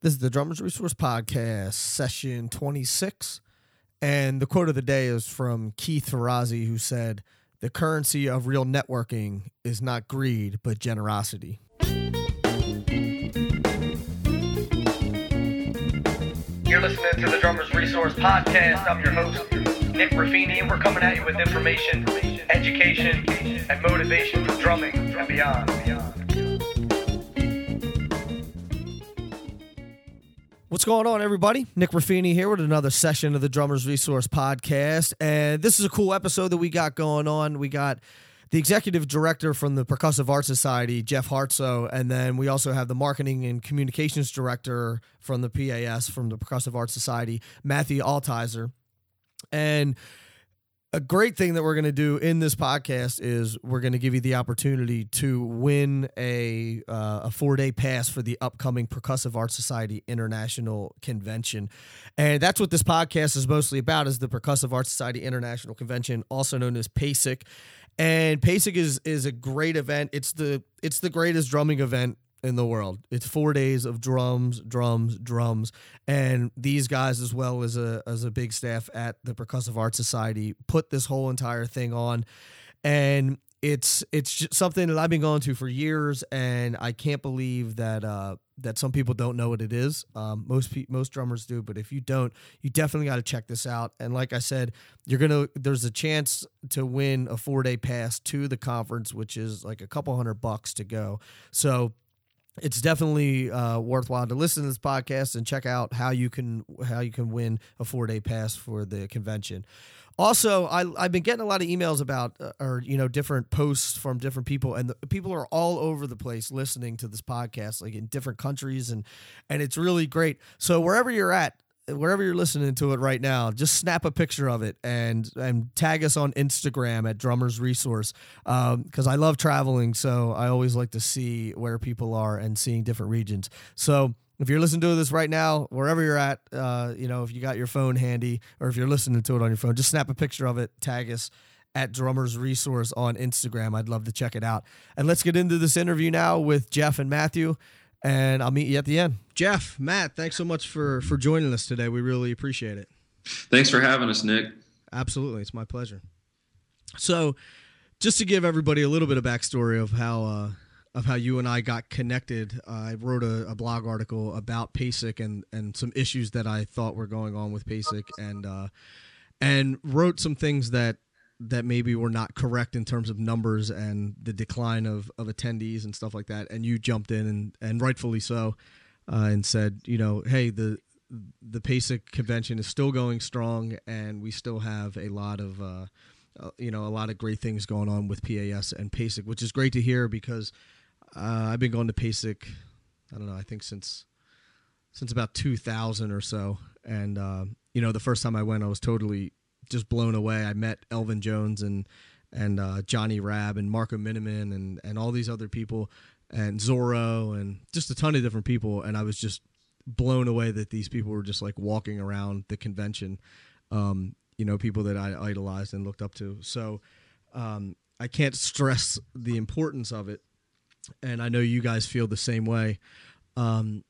This is the Drummers Resource Podcast, session 26. And the quote of the day is from Keith Ferrazzi, who said, The currency of real networking is not greed, but generosity. You're listening to the Drummers Resource Podcast. I'm your host, Nick Raffini, and we're coming at you with information, education, and motivation for drumming and beyond. What's going on, everybody? Nick Raffini here with another session of the Drummers Resource Podcast. And this is a cool episode that we got going on. We got the executive director from the Percussive Arts Society, Jeff Hartsough, and then we also have the marketing and communications director from the PAS, from the Percussive Arts Society, Matthew Altizer. And a great thing that we're going to do in this podcast is we're going to give you the opportunity to win a uh, a four day pass for the upcoming Percussive Arts Society International Convention, and that's what this podcast is mostly about: is the Percussive Arts Society International Convention, also known as PASIC. And PASIC is is a great event. It's the it's the greatest drumming event in the world. It's four days of drums, drums, drums, and these guys, as well as a as a big staff at the Percussive Arts Society, put this whole entire thing on, and it's it's something that I've been going to for years, and I can't believe that uh, that some people don't know what it is. Um, most pe- most drummers do, but if you don't, you definitely got to check this out. And like I said, you're gonna there's a chance to win a four day pass to the conference, which is like a couple hundred bucks to go. So it's definitely uh, worthwhile to listen to this podcast and check out how you can how you can win a four day pass for the convention. Also, I, I've been getting a lot of emails about uh, or you know different posts from different people, and the, people are all over the place listening to this podcast, like in different countries, and and it's really great. So wherever you're at, wherever you're listening to it right now, just snap a picture of it and and tag us on Instagram at Drummers Resource because um, I love traveling, so I always like to see where people are and seeing different regions. So if you're listening to this right now, wherever you're at, uh, you know if you got your phone handy or if you're listening to it on your phone, just snap a picture of it, tag us at Drummers Resource on Instagram. I'd love to check it out. And let's get into this interview now with Jeff and Matthew and I'll meet you at the end. Jeff, Matt, thanks so much for for joining us today. We really appreciate it. Thanks for having us, Nick. Absolutely, it's my pleasure. So, just to give everybody a little bit of backstory of how uh, of how you and I got connected, uh, I wrote a, a, blog article about PASIC and and some issues that I thought were going on with PASIC, and uh, and wrote some things that that maybe were not correct in terms of numbers and the decline of, of attendees and stuff like that. And you jumped in and, and rightfully so, uh, and said, you know, hey, the the PASIC convention is still going strong, and we still have a lot of uh, uh, you know a lot of great things going on with PAS and PASIC, which is great to hear because uh, I've been going to PASIC, I don't know, I think since since about 2000 or so, and uh, you know the first time I went, I was totally just blown away. I met Elvin Jones and and uh, Johnny Rabb and Marco Minnemann and and all these other people and Zoro and just a ton of different people, and I was just blown away that these people were just like walking around the convention. Um, you know, people that I idolized and looked up to. So um, I can't stress the importance of it, and I know you guys feel the same way. Um,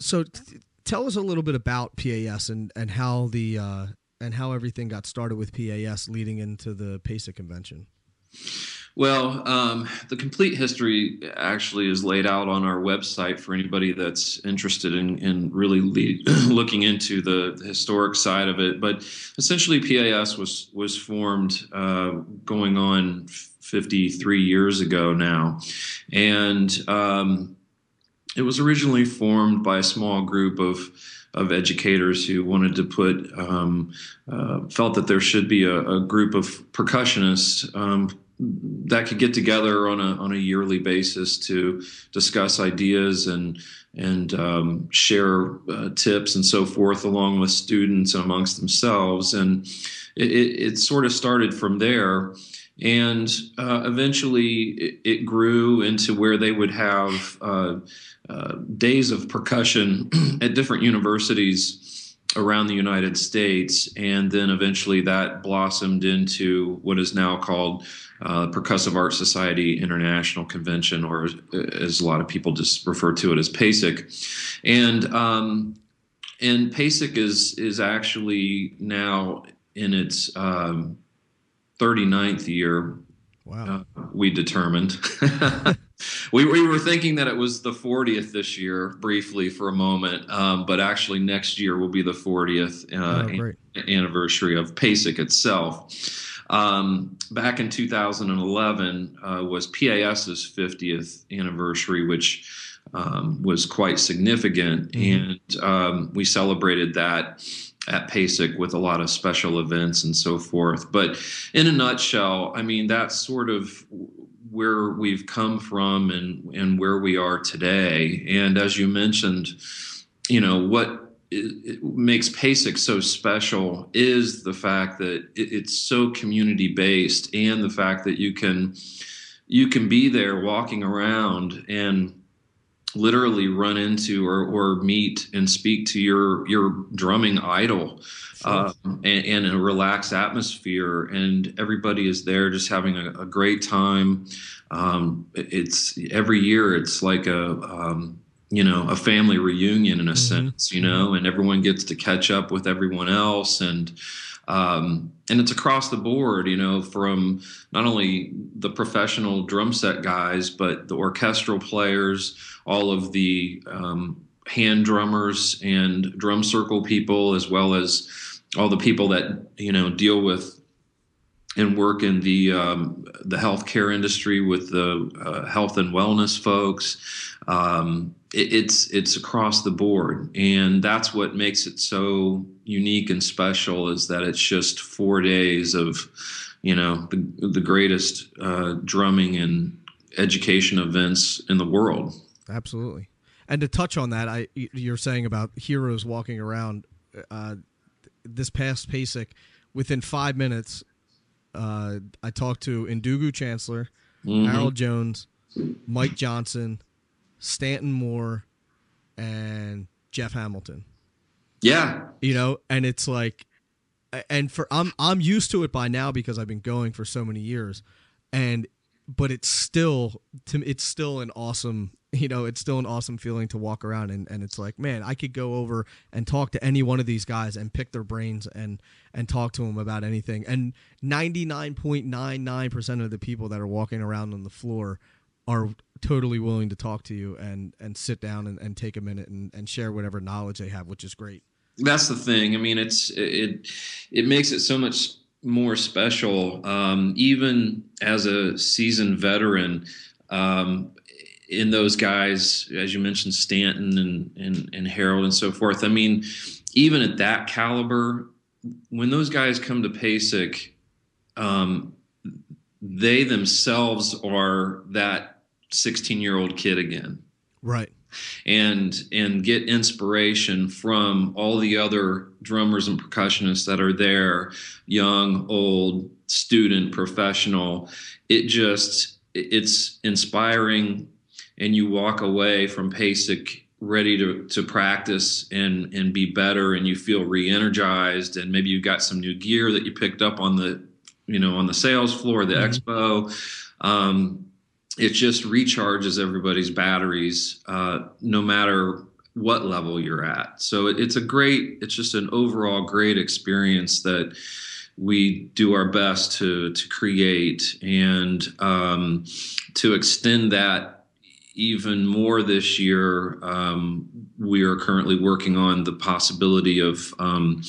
so. T- tell us a little bit about PAS and, and how the uh, and how everything got started with PAS leading into the PASIC convention. Well, um, the complete history actually is laid out on our website for anybody that's interested in, in really lead, looking into the, the, historic side of it. But essentially, PAS was was formed uh, going on 53 years ago now, and um, it was originally formed by a small group of of educators who wanted to put um, uh, felt that there should be a, a group of percussionists um, that could get together on a on a yearly basis to discuss ideas and and um, share uh, tips and so forth along with students and amongst themselves. And it, it, it sort of started from there. And uh, eventually it, it, grew into where they would have uh, uh, days of percussion at different universities around the United States, and then eventually that blossomed into what is now called uh, Percussive Art Society International Convention, or as a lot of people just refer to it as PASIC, and um, and PASIC is is actually now in its um, 39th year. Wow. Uh, we determined. we, we were thinking that it was the 40th this year, briefly for a moment, um, but actually next year will be the 40th uh, oh, anniversary of PASIC itself. Um, back in 2011 uh, was PAS's 50th anniversary, which um, was quite significant, mm-hmm. and um, we celebrated that at PASIC with a lot of special events and so forth. But in a nutshell, I mean, that's sort of where we've come from and, and where we are today. And as you mentioned, you know, what it, makes PASIC so special is the fact that it, it's so community based and the fact that you can you can be there walking around and literally run into or, or meet and speak to your your drumming idol um, and, and, a relaxed atmosphere and everybody is there just having a, a great time. Um, it's every year it's like a um, you know a family reunion in a mm-hmm. sense you know and everyone gets to catch up with everyone else and um, and it's across the board, you know, from not only the professional drum set guys, but the orchestral players, all of the um, hand drummers and drum circle people, as well as all the people that you know deal with and work in the um, the healthcare industry with the uh, health and wellness folks. Um, it, it's it's across the board, and that's what makes it so unique and special. Is that it's just four days of, you know, the the greatest uh, drumming and education events in the world. Absolutely, and to touch on that, I you're saying about heroes walking around. Uh, this past PASIC, within five minutes, uh, I talked to Ndugu Chancellor, mm-hmm. Harold Jones, Mike Johnson, Stanton Moore, and Jeff Hamilton. Yeah, you know, and it's like, and for I'm I'm used to it by now because I've been going for so many years, and but it's still to it's still an awesome you know it's still an awesome feeling to walk around and, and it's like man i could go over and talk to any one of these guys and pick their brains and and talk to them about anything. And 99.99% of the people that are walking around on the floor are totally willing to talk to you and and sit down and, and take a minute and, and share whatever knowledge they have which is great. That's the thing. I mean it's it it makes it so much more special um, even as a seasoned veteran um, in those guys, as you mentioned, Stanton and, and, and Harold and so forth. I mean, even at that caliber, when those guys come to PASIC, um, they themselves are that 16 year old kid again. Right. And and get inspiration from all the other drummers and percussionists that are there, young, old, student, professional. It just it's inspiring and you walk away from PASIC ready to, to practice and, and be better and you feel re-energized and maybe you got some new gear that you picked up on the you know on the sales floor the mm-hmm. expo um, it just recharges everybody's batteries uh, no matter what level you're at. So it, it's a great it's just an overall great experience that we do our best to to create and um, to extend that even more this year, um, we are currently working on the possibility of um,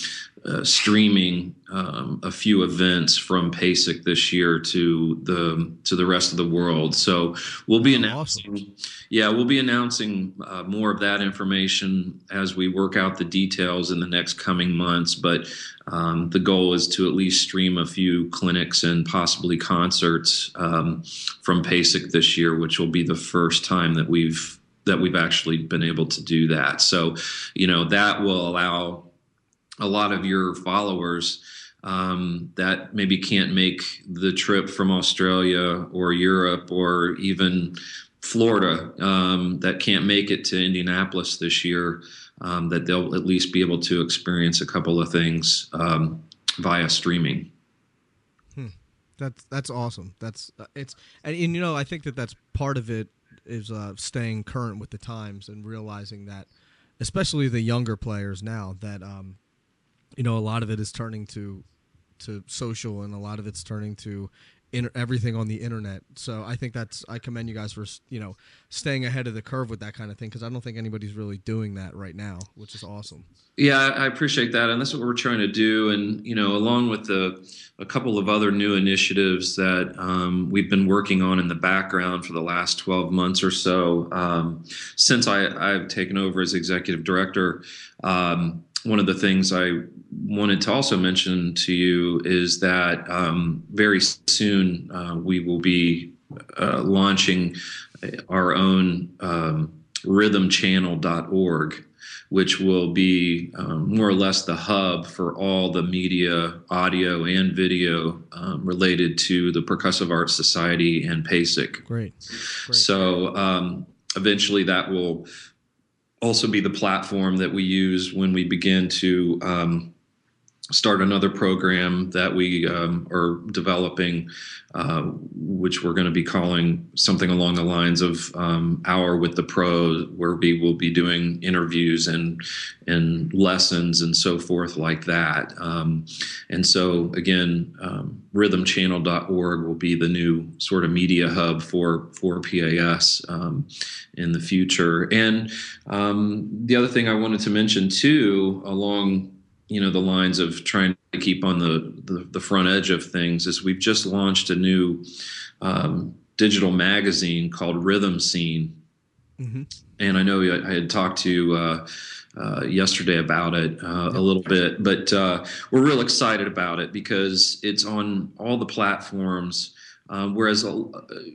uh, streaming um, a few events from PASIC this year to the to the rest of the world. So we'll be announcing, awesome. yeah, we'll be announcing uh, more of that information as we work out the details in the next coming months. But um, the goal is to at least stream a few clinics and possibly concerts um, from PASIC this year, which will be the first time that we've that we've actually been able to do that. So, you know, that will allow a lot of your followers um, that maybe can't make the trip from Australia or Europe or even Florida um, that can't make it to Indianapolis this year. um, that they'll at least be able to experience a couple of things um, via streaming. Hmm. That's that's awesome. That's uh, it's and, and, you know I think that that's part of it is uh, staying current with the times and realizing that, especially the younger players now, that um, you know a lot of it is turning to to social and a lot of it's turning to in, everything on the internet. So I think that's I commend you guys for you know staying ahead of the curve with that kind of thing because I don't think anybody's really doing that right now, which is awesome. Yeah, I appreciate that, and that's what we're trying to do. And you know, along with the a couple of other new initiatives that um, we've been working on in the background for the last 12 months or so um, since I, have taken over as executive director. Um, one of the things I wanted to also mention to you is that um, very soon uh, we will be uh, launching our own um, rhythmchannel.org, which will be um, more or less the hub for all the media, audio, and video um, related to the Percussive Arts Society and PASIC. Great. Great. So um, eventually that will also be the platform that we use when we begin to um, start another program that we um, are developing, uh, which we're going to be calling something along the lines of um, "Hour with the Pros," where we will be doing interviews and and lessons and so forth like that. Um, and so, again, um, RhythmChannel.org will be the new sort of media hub for for PAS um, in the future. And um, the other thing I wanted to mention too, along you know the lines of trying to keep on the, the, the front edge of things is we've just launched a new um, digital magazine called Rhythm Scene, mm-hmm. and I know I, had talked to. Uh, uh, yesterday about it uh, a little bit, but uh, we're real excited about it because it's on all the platforms. Um, whereas uh,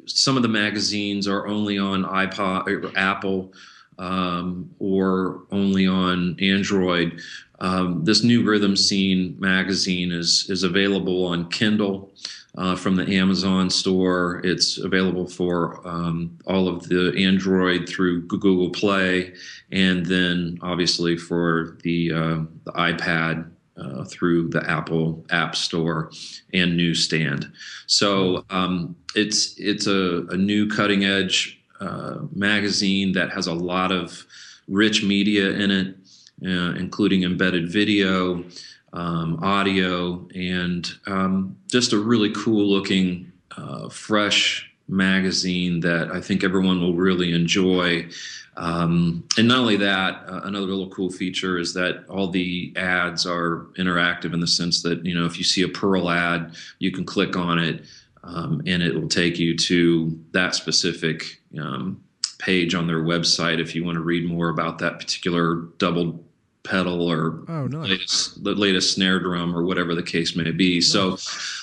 some of the magazines are only on iPod or Apple um, or only on Android. Um, this new Rhythm Scene magazine is is available on Kindle uh, from the Amazon store. It's available for um, all of the Android through Google Play, and then obviously for the uh, the iPad uh, through the Apple App Store and Newsstand. So um, it's it's a, a, new cutting edge uh, magazine that has a lot of rich media in it uh, including embedded video, um, audio, and um, just a really cool looking, uh, fresh magazine that I think everyone will really enjoy. Um, and not only that, uh, another little cool feature is that all the ads are interactive in the sense that you know if you see a Pearl ad, you can click on it, um, and it will take you to that specific um, page on their website if you want to read more about that particular double pedal or oh, nice. latest, the latest snare drum or whatever the case may be. Nice. So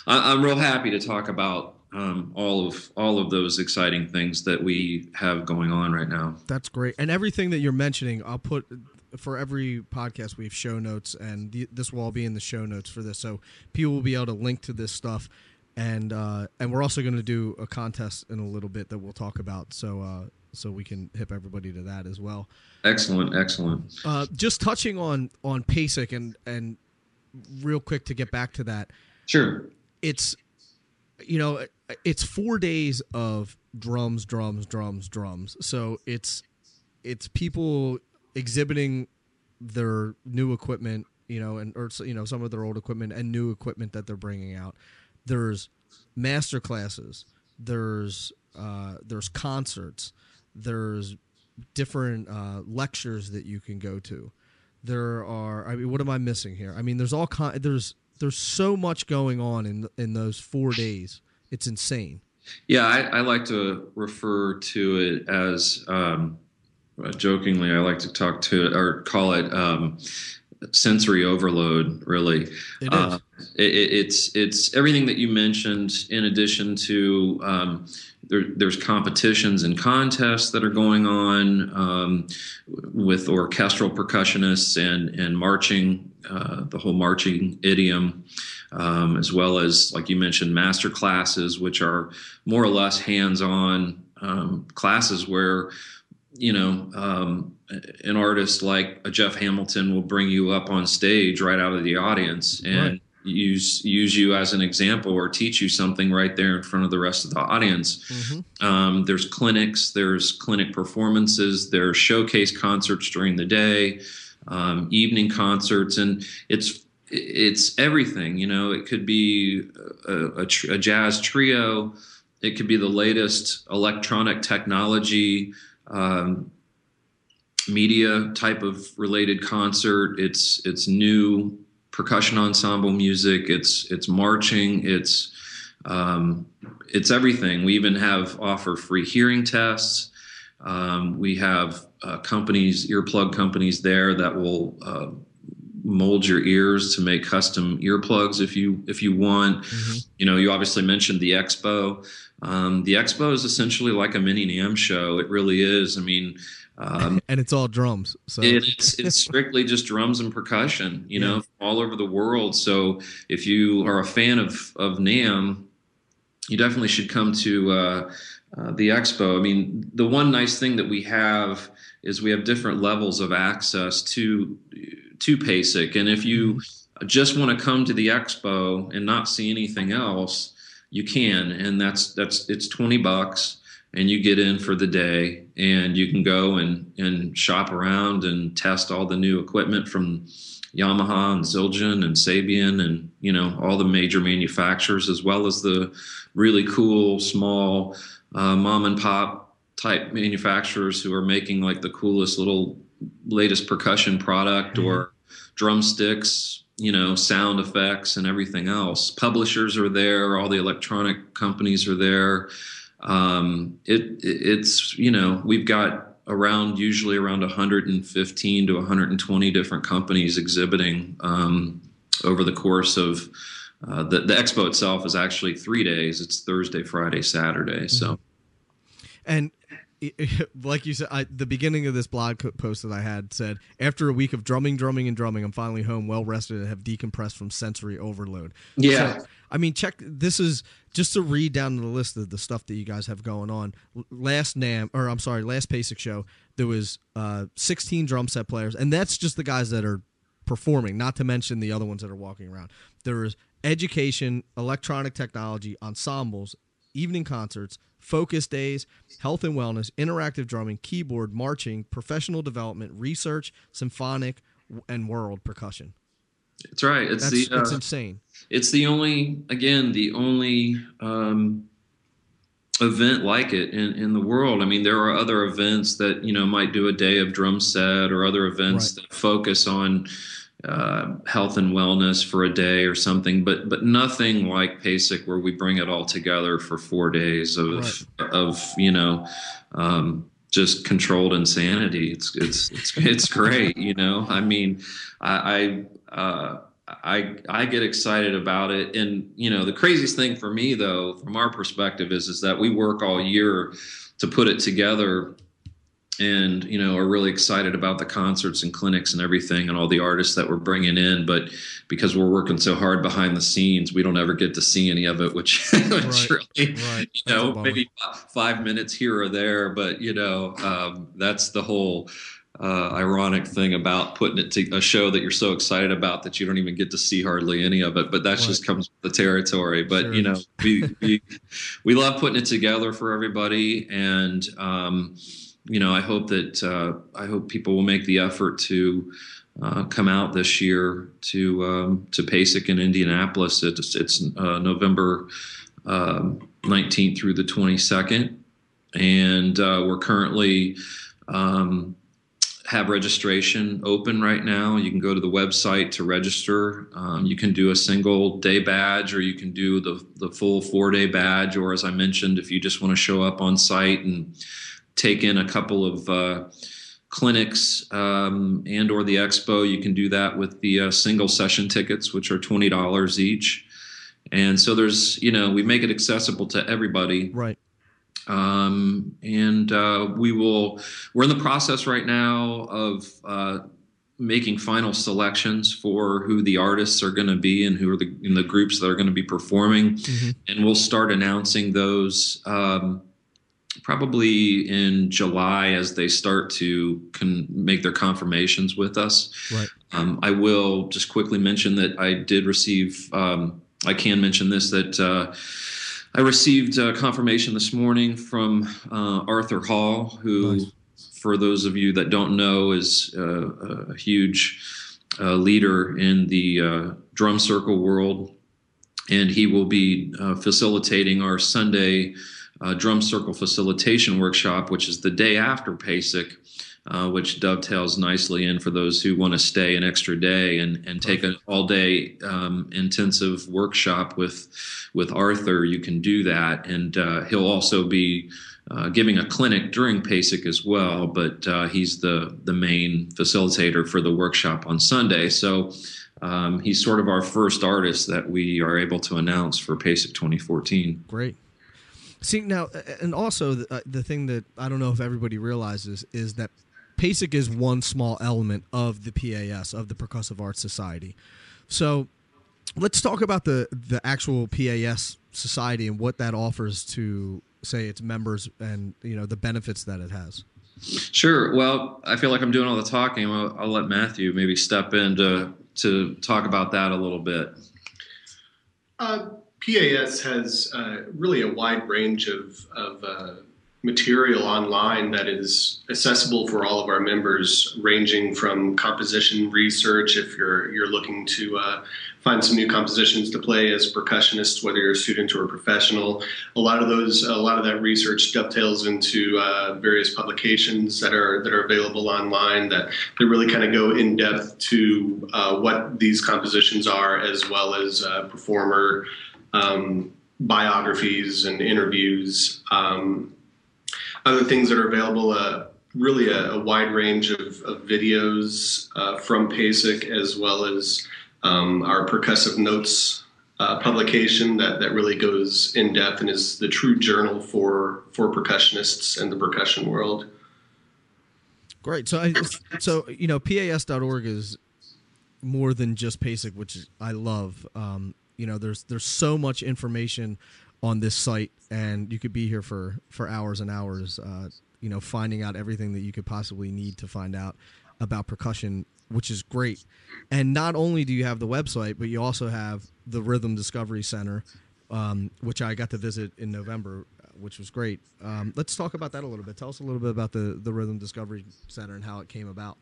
I, am real happy to talk about um, all of all of those exciting things that we have going on right now. That's great, and everything that you're mentioning, I'll put for every podcast we have show notes, and the, this will all be in the show notes for this, so people will be able to link to this stuff. And uh, and we're also going to do a contest in a little bit that we'll talk about. So uh, so we can hip everybody to that as well. Excellent, excellent. Uh, just touching on on PASIC and and real quick to get back to that. Sure. It's you know it's four days of drums, drums, drums, drums. So it's it's people exhibiting their new equipment, you know, and or you know some of their old equipment and new equipment that they're bringing out. There's master classes. There's uh, there's concerts there's different uh, lectures that you can go to. There are. I mean, what am I missing here? I mean, there's all kind. There's there's so much going on in in those four days. It's insane. Yeah, I, I like to refer to it as um, jokingly. I like to talk to or call it um, sensory overload. Really, it. Uh, it, it's it's everything that you mentioned in addition to. Um, there, there's competitions and contests that are going on um, with orchestral percussionists and and marching, uh, the whole marching idiom, um, as well as like you mentioned, master classes, which are more or less hands-on um, classes where you know, um, an artist like a Jeff Hamilton will bring you up on stage right out of the audience and Right. use use you as an example or teach you something right there in front of the rest of the audience. Mm-hmm. Um, there's clinics, there's clinic performances, there's showcase concerts during the day, um, evening concerts, and it's it's everything. You know, it could be a, a, tr- a jazz trio, it could be the latest electronic technology. Um, media type of related concert. It's it's new percussion ensemble music. It's it's marching. It's um, it's everything. We even have offer free hearing tests. Um, we have uh, companies earplug companies there that will uh, mold your ears to make custom earplugs if you if you want. You know you obviously mentioned the expo. Um, the expo is essentially like a mini NAMM show. It really is. I mean um, And it's all drums. So it's it's strictly just drums and percussion, you know, Yeah. all over the world. So if you are a fan of of NAMM, you definitely should come to uh, uh, the expo. I mean, the one nice thing that we have is we have different levels of access to to PASIC, and if you just want to come to the expo and not see anything else, you can, and that's that's it's twenty bucks and you get in for the day and you can go and, and shop around and test all the new equipment from Yamaha and Zildjian and Sabian and you know all the major manufacturers as well as the really cool small uh, mom and pop type manufacturers who are making like the coolest little latest percussion product or drumsticks you know sound effects and everything else. Publishers are there all the electronic companies are there um, it, it's you know we've got around usually around 115 to 120 different companies exhibiting um, over the course of uh, the, the expo itself is actually three days. It's thursday friday saturday. So and like you said, I, the beginning of this blog post that I had said, after a week of drumming, drumming, and drumming, I'm finally home, well rested, and have decompressed from sensory overload. Yeah. So, I mean, check. This is just to read down the list of the stuff that you guys have going on. Last NAMM, or I'm sorry, last PASIC show, there was uh, 16 drum set players, and that's just the guys that are performing, not to mention the other ones that are walking around. There is education, electronic technology, ensembles, evening concerts, focus days, health and wellness, interactive drumming, keyboard, marching, professional development, research, symphonic, and world percussion. it's right it's That's, the that's uh, insane. it's the only again the only um, event like it in, in the world i mean there are other events that you know might do a day of drum set or other events Right. that focus on uh, health and wellness for a day or something but but nothing like PASIC where we bring it all together for four days of of you know um, just controlled insanity. It's it's it's, it's great you know? I mean i i uh, I I get excited about it, and you know the craziest thing for me though, from our perspective, is is that we work all year to put it together, and you know are really excited about the concerts and clinics and everything, and all the artists that we're bringing in. But because we're working so hard behind the scenes, we don't ever get to see any of it, which, which Right. really Right. you know maybe five minutes here or there but you know um, that's the whole uh, ironic thing about putting it to a show that you're so excited about that you don't even get to see hardly any of it but that just comes with the territory but Sure. you know we, we we love putting it together for everybody and um, you know i hope that uh, i hope people will make the effort to uh, come out this year to um, to PASIC in Indianapolis. It's, it's uh, November um, 19th through the 22nd, and uh, we're currently um, have registration open right now. You can go to the website to register. Um, you can do a single day badge, or you can do the the full four day badge, or as I mentioned, if you just want to show up on site and take in a couple of uh, clinics um, and or the expo you can do that with the uh, single session tickets which are $20 each and so there's you know we make it accessible to everybody Right. um, and uh, we will we're in the process right now of uh, making final selections for who the artists are going to be and who are the in the groups that are going to be performing Mhm. and we'll start announcing those um, probably in July as they start to con- make their confirmations with us. Right. Um, I will just quickly mention that I did receive. Um, I can mention this that uh, I received uh, confirmation this morning from uh, Arthur Hull, who, Nice. for those of you that don't know, is uh, a huge uh, leader in the uh, drum circle world, and he will be uh, facilitating our Sunday uh, drum circle facilitation workshop, which is the day after PASIC. Uh, which dovetails nicely in for those who want to stay an extra day and, and take an all day um, intensive workshop with with Arthur. You can do that, and uh, he'll also be uh, giving a clinic during PASIC as well. But uh, he's the the main facilitator for the workshop on Sunday. So um, he's sort of our first artist that we are able to announce for PASIC 2014. Great. See now, and also the, uh, the thing that I don't know if everybody realizes is that PASIC is one small element of the PAS of the Percussive Arts Society. So let's talk about the the actual PAS society and what that offers to say its members and you know the benefits that it has. Sure. Well, I feel like I'm doing all the talking. I'll, I'll let Matthew maybe step in to to talk about that a little bit. Uh, PAS has uh, really a wide range of, of uh, material online that is accessible for all of our members, ranging from composition research, if you're you're looking to uh, find some new compositions to play as percussionists, whether you're a student or a professional. A lot of those, a lot of that research dovetails into uh, various publications that are that are available online that that really kind of go in depth to uh, what these compositions are, as well as uh, performer um, biographies and interviews. Um, other things that are available, uh, really a, a, wide range of, of videos uh, from PASIC, as well as um, our percussive notes uh, publication that, that really goes in depth and is the true journal for for percussionists and the percussion world. Great. So, I, so you know, PAS.org is more than just PASIC, which I love. Um, you know, there's there's so much information on this site, and you could be here for for hours and hours. Uh, you know, finding out everything that you could possibly need to find out about percussion, which is great. And not only do you have the website, but you also have the Rhythm Discovery Center, um, which I got to visit in November, which was great. Um, let's talk about that a little bit. Tell us a little bit about the the Rhythm Discovery Center and how it came about.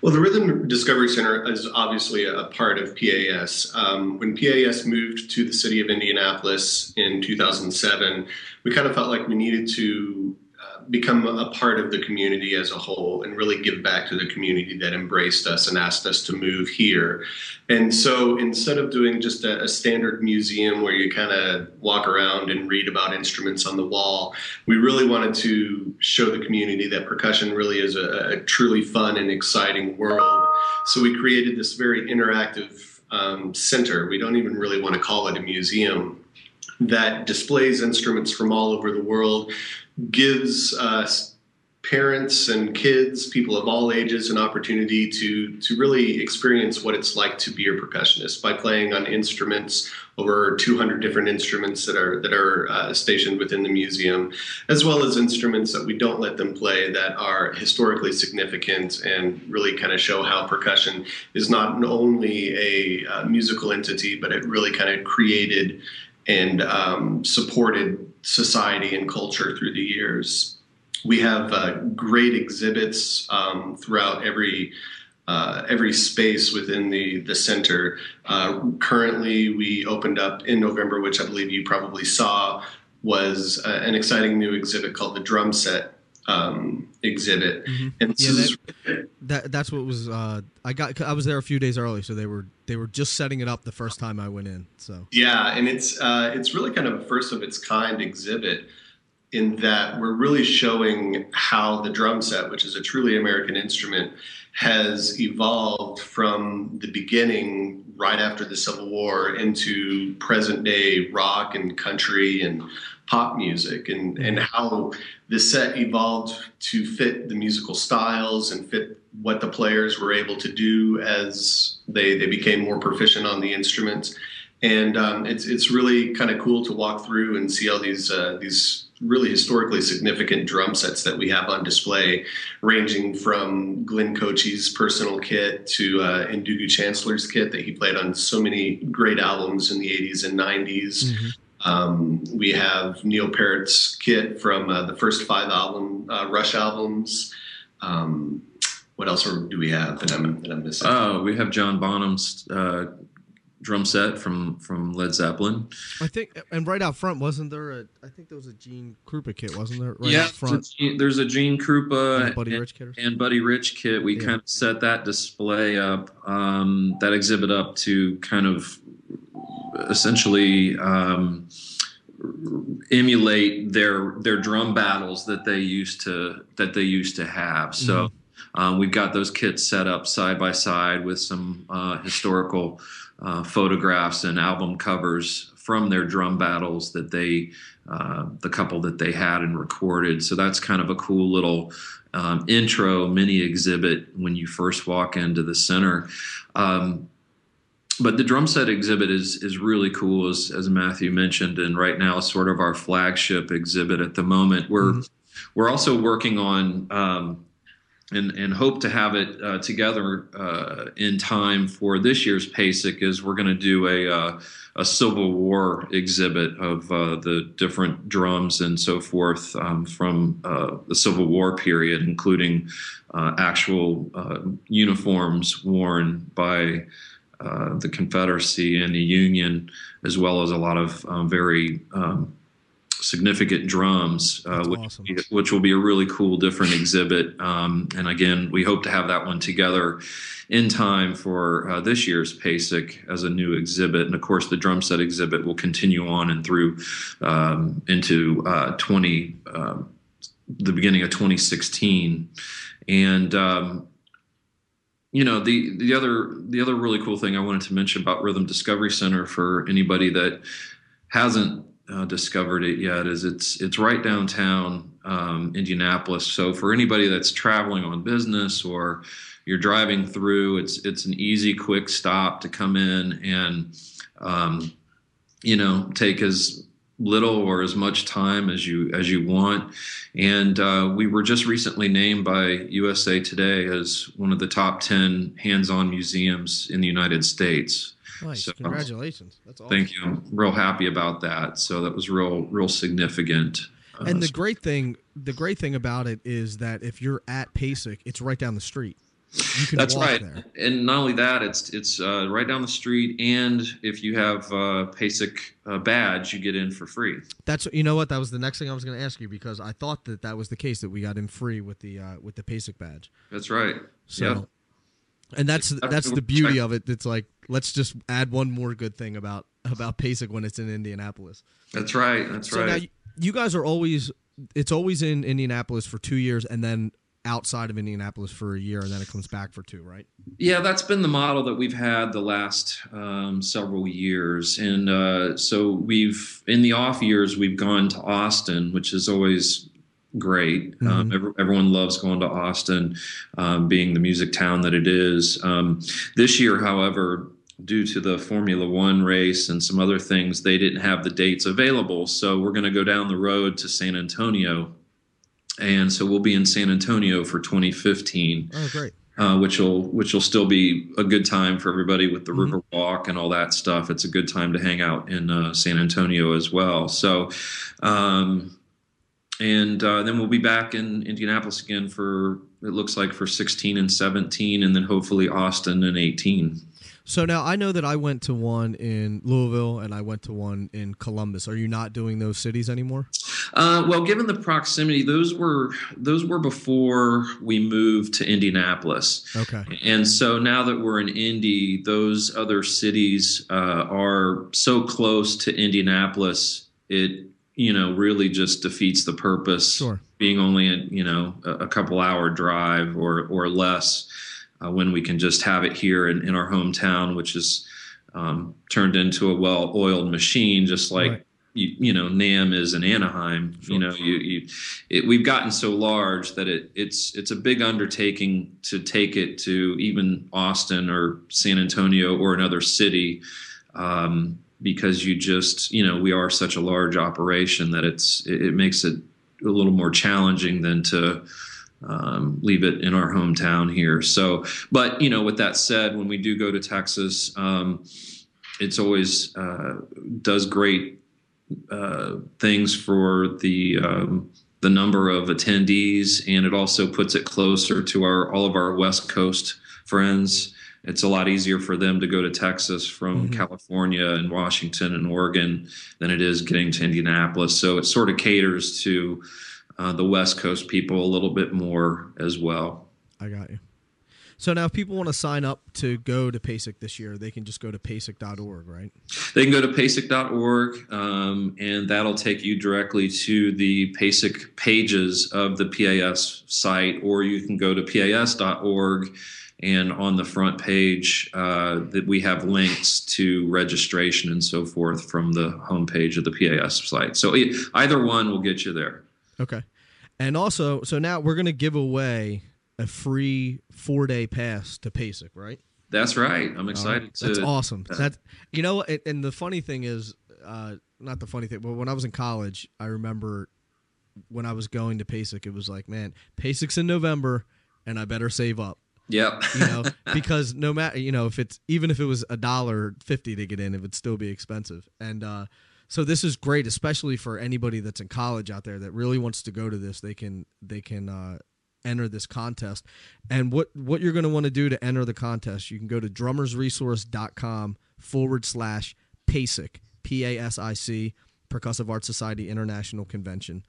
Well, the Rhythm Discovery Center is obviously a part of PAS. Um, when PAS moved to the city of Indianapolis in 2007, we kind of felt like we needed to become a part of the community as a whole and really give back to the community that embraced us and asked us to move here. And so instead of doing just a, a standard museum where you kind of walk around and read about instruments on the wall, we really wanted to show the community that percussion really is a, a truly fun and exciting world. So we created this very interactive um, center. We don't even really want to call it a museum that displays instruments from all over the world, gives us parents and kids, people of all ages, an opportunity to to really experience what it's like to be a percussionist by playing on instruments over 200 different instruments that are that are uh, stationed within the museum, as well as instruments that we don't let them play that are historically significant and really kind of show how percussion is not only a uh, musical entity, but it really kind of created and um, supported society and culture through the years. We have uh, great exhibits um, throughout every uh, every space within the the center. Uh, currently, we opened up in November, which I believe you probably saw, was uh, an exciting new exhibit called the Drum Set um, exhibit. Mm-hmm. And Yeah, this That that's what was. Uh, I got. I was there a few days early, so they were they were just setting it up the first time I went in. So Yeah, and it's uh, it's really kind of a first of its kind exhibit in that we're really showing how the drum set, which is a truly American instrument, has evolved from the beginning right after the Civil War into present day rock and country and pop music and, and how the set evolved to fit the musical styles and fit what the players were able to do as they, they became more proficient on the instruments and um, it's it's really kind of cool to walk through and see all these uh, these really historically significant drum sets that we have on display, ranging from Glenn Kotche's personal kit to uh, Ndugu Chancellor's kit that he played on so many great albums in the 80s and 90s. Mm-hmm. Um, we have Neil Peart's kit from uh, the first five album uh, Rush albums. Um, what else do we have that I'm, that I'm missing? Oh, we have John Bonham's uh, drum set from from Led Zeppelin. I think, and right out front, wasn't there a? I think there was a Gene Krupa kit, wasn't there? Right yeah, out front. there's a Gene Krupa and Buddy Rich kit, and Buddy Rich kit. We yeah. kind of set that display up, um, that exhibit up to kind of essentially. Um, emulate their their drum battles that they used to that they used to have so mm-hmm. um, we've got those kits set up side by side with some uh, historical uh, photographs and album covers from their drum battles that they, uh, the couple that they had and recorded. So that's kind of a cool little um, intro mini exhibit when you first walk into the center. Um, but the drum set exhibit is is really cool, as, as Matthew mentioned, and right now it's sort of our flagship exhibit at the moment. We're mm-hmm. we're also working on um, and, and hope to have it uh, together uh, in time for this year's PASIC is we're going to do a, uh, a Civil War exhibit of uh, the different drums and so forth um, from uh, the Civil War period, including uh, actual uniforms worn by the Confederacy and the Union, as well as a lot of um, very um, significant drums, uh, which, awesome. which, will be a really cool, different exhibit. Um, and again, we hope to have that one together in time for uh, this year's PASIC as a new exhibit. And of course, the drum set exhibit will continue on and through um, into uh, 20, um, the beginning of 2016. And um, you know the the other the other really cool thing I wanted to mention about Rhythm Discovery Center for anybody that hasn't uh, discovered it yet is it's it's right downtown um, Indianapolis. So for anybody that's traveling on business or you're driving through, it's it's an easy, quick stop to come in and um, you know take as little or as much time as you as you want. And uh, we were just recently named by USA Today as one of the top ten hands-on museums in the United States. Nice. So, Congratulations. That's awesome. Thank you. I'm real happy about that. So that was real, real significant. Uh, and the great thing, the great thing about it is that if you're at PASIC, it's right down the street. That's right. There. And not only that, it's it's uh, right down the street. And if you have a PASIC uh, badge, you get in for free. That's you know what that was the next thing I was going to ask you because I thought that that was the case that we got in free with the uh, with the PASIC badge. That's right. So, yep. and that's that's the beauty of it. It's like let's just add one more good thing about about PASIC when it's in Indianapolis. That's right. That's so right. Now you guys are always it's always in Indianapolis for two years and then outside of Indianapolis for a year and then it comes back for two, right? Yeah, that's been the model that we've had the last um, several years. And uh, so we've, in the off years, we've gone to Austin, which is always great. Mm-hmm. Um, every, everyone loves going to Austin, um, being the music town that it is. Um, this year, however, due to the Formula One race and some other things, they didn't have the dates available. So we're going to go down the road to San Antonio. And so we'll be in San Antonio for 2015. Oh, great. Uh, which will which will still be a good time for everybody with the mm-hmm. river walk and all that stuff. It's a good time to hang out in uh, San Antonio as well. So, um, and uh, then we'll be back in Indianapolis again for it looks like for 16 and 17, and then hopefully Austin and 18. So now I know that I went to one in Louisville and I went to one in Columbus. Are you not doing those cities anymore? Uh, well, given the proximity, those were those were before we moved to Indianapolis. Okay. And so now that we're in Indy, those other cities uh, are so close to Indianapolis. It you know really just defeats the purpose. Sure. Being only a, you know a, a couple hour drive or or less uh, when we can just have it here in, in our hometown, which is um, turned into a well-oiled machine, just like right. You, you, know NAMM is in Anaheim. Sure. You know, you, you it, we've gotten so large that it, it's it's a big undertaking to take it to even Austin or San Antonio or another city. Um, because you just you know we are such a large operation that it's it, it makes it a little more challenging than to um, leave it in our hometown here. So, but you know, with that said, when we do go to Texas, um, it's always uh, does great uh, things for the um, the number of attendees, and it also puts it closer to our all of our West Coast friends. It's a lot easier for them to go to Texas from mm-hmm. California and Washington and Oregon than it is getting to Indianapolis. So it sort of caters to uh, the West Coast people a little bit more as well. I got you. So now, if people want to sign up to go to PASIC this year, they can just go to PASIC.org, right? They can go to PASIC.org, um, and that'll take you directly to the PASIC pages of the PAS site, or you can go to PAS.org, and on the front page, uh, that we have links to registration and so forth from the homepage of the PAS site. So either one will get you there. Okay. And also, so now we're going to give away a free four day pass to PASIC, right? That's right. I'm excited. Right. That's awesome. That you know, and the funny thing is, uh, not the funny thing, but when I was in college, I remember when I was going to PASIC, it was like, man, PASIC's in November, and I better save up. Yep. you know, because no matter you know if it's even if it was a dollar fifty to get in, it would still be expensive. And uh, so this is great, especially for anybody that's in college out there that really wants to go to this. They can they can uh, enter this contest. And what what you're going to want to do to enter the contest, you can go to drummersresource.com forward slash PASIC, P A S I C, Percussive Arts Society International Convention.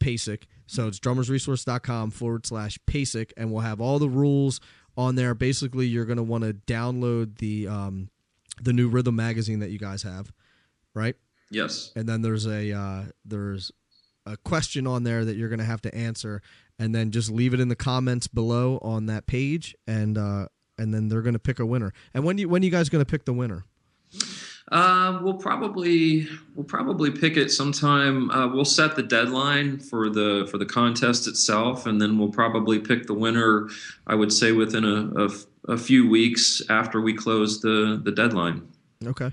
PASIC. So it's drummersresource.com forward slash PASIC, and we'll have all the rules on there. Basically, you're going to want to download the um, the new Rhythm magazine that you guys have, right? Yes. And then there's a uh, there's a question on there that you're going to have to answer, and then just leave it in the comments below on that page, and uh, and then they're going to pick a winner. And when you when are you guys going to pick the winner? Uh, we'll probably we'll probably pick it sometime. Uh, we'll set the deadline for the for the contest itself, and then we'll probably pick the winner. I would say within a, a, a few weeks after we close the the deadline. Okay.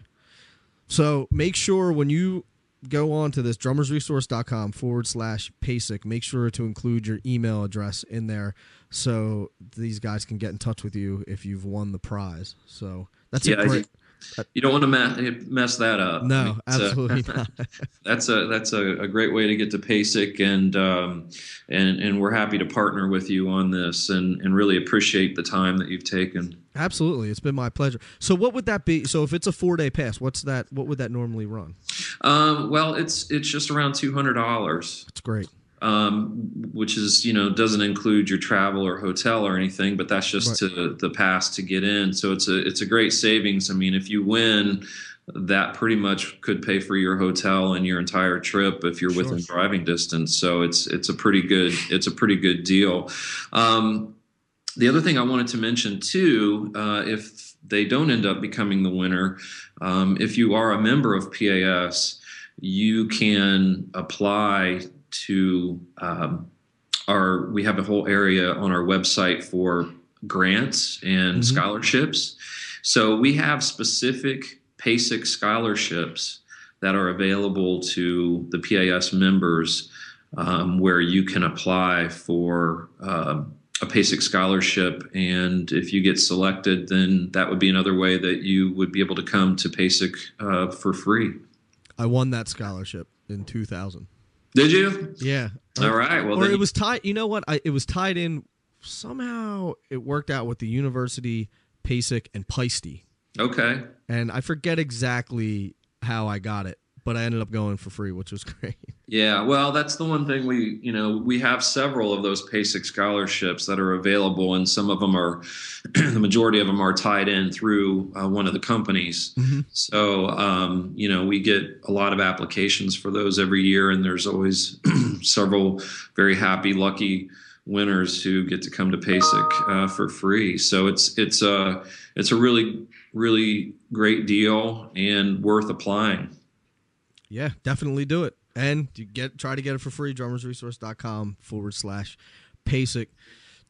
So make sure when you go on to this drummersresource.com forward slash PASIC. Make sure to include your email address in there so these guys can get in touch with you if you've won the prize. So that's yeah, a great. You don't want to mess that up. No, I mean, absolutely not. that's a that's a, a, great way to get to PASIC, and um, and and we're happy to partner with you on this, and and really appreciate the time that you've taken. Absolutely, it's been my pleasure. So, what would that be? So, if it's a four day pass, what's that? What would that normally run? Um, well, it's it's just around two hundred dollars. That's great. Um, which is you know doesn't include your travel or hotel or anything, but that's just right. to the pass to get in. So it's a it's a great savings. I mean, if you win, that pretty much could pay for your hotel and your entire trip if you're sure. within driving distance. So it's it's a pretty good it's a pretty good deal. Um, the other thing I wanted to mention too, uh, if they don't end up becoming the winner, um, if you are a member of PAS, you can apply to um, our. We have a whole area on our website for grants and mm-hmm. scholarships. So we have specific PASIC scholarships that are available to the PAS members, um, where you can apply for. Um, a PASIC scholarship. And if you get selected, then that would be another way that you would be able to come to PASIC uh, for free. I won that scholarship in 2000. Did you? Yeah. All right. Well, or it was tied. You know what? I, it was tied in. Somehow it worked out with the university, PASIC, and Paiste. Okay. And I forget exactly how I got it, but I ended up going for free, which was great. Yeah, well, that's the one thing we, you know, we have several of those PASIC scholarships that are available, and some of them are, the majority of them are tied in through uh, one of the companies. Mm-hmm. So, um, you know, we get a lot of applications for those every year, and there's always several very happy, lucky winners who get to come to PASIC uh, for free. So it's it's a uh, it's a really really great deal and worth applying. Yeah, definitely do it. And you get try to get it for free, drummersresource.com forward slash PASIC.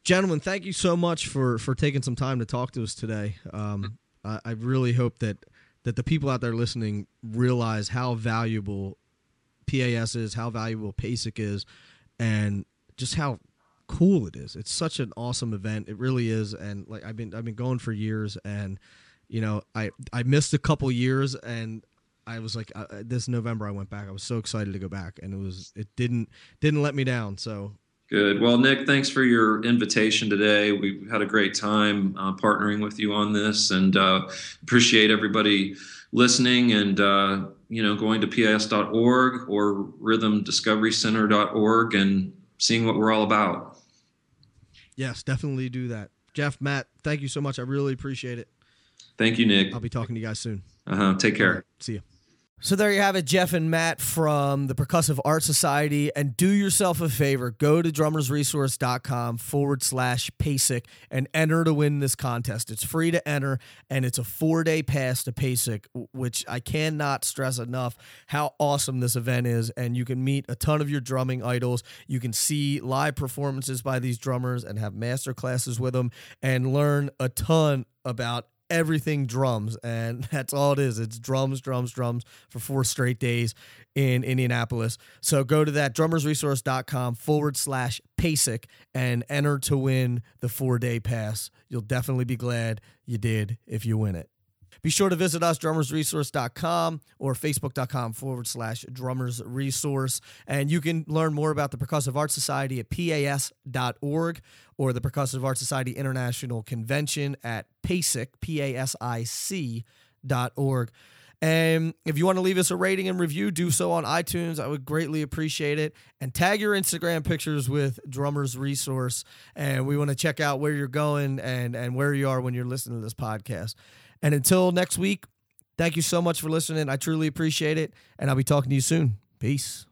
Gentlemen, thank you so much for for taking some time to talk to us today. Um, I, I really hope that that the people out there listening realize how valuable PAS is, how valuable PASIC is, and just how cool it is. It's such an awesome event. It really is, and like I've been I've been going for years, and you know I I missed a couple years, and I was like uh, this November I went back. I was so excited to go back, and it was it didn't didn't let me down. So Good. Well, Nick, thanks for your invitation today. We've had a great time uh, partnering with you on this, and uh, appreciate everybody listening and uh, you know going to pas.org or rhythmdiscoverycenter.org and seeing what we're all about. Yes, definitely do that. Jeff, Matt, thank you so much. I really appreciate it. Thank you, Nick. I'll be talking to you guys soon. Uh-huh. Take care. Right, see you. So there you have it, Jeff and Matt from the Percussive Arts Society. And do yourself a favor, go to drummersresource.com forward slash PASIC and enter to win this contest. It's free to enter, and it's a four day pass to PASIC, which I cannot stress enough how awesome this event is. And you can meet a ton of your drumming idols. You can see live performances by these drummers and have master classes with them and learn a ton about everything drums, and that's all it is. It's drums, drums, drums for four straight days in Indianapolis. So go to that drummersresource.com forward slash PASIC and enter to win the four day pass. You'll definitely be glad you did if you win it. Be sure to visit us, drummersresource.com or facebook.com forward slash drummersresource. And you can learn more about the Percussive Arts Society at pas.org or the Percussive Arts Society International Convention at PASIC, P-A-S-I-C dot org. And if you want to leave us a rating and review, do so on iTunes. I would greatly appreciate it. And tag your Instagram pictures with Drummers Resource. And we want to check out where you're going and, and where you are when you're listening to this podcast. And until next week, thank you so much for listening. I truly appreciate it. And I'll be talking to you soon. Peace.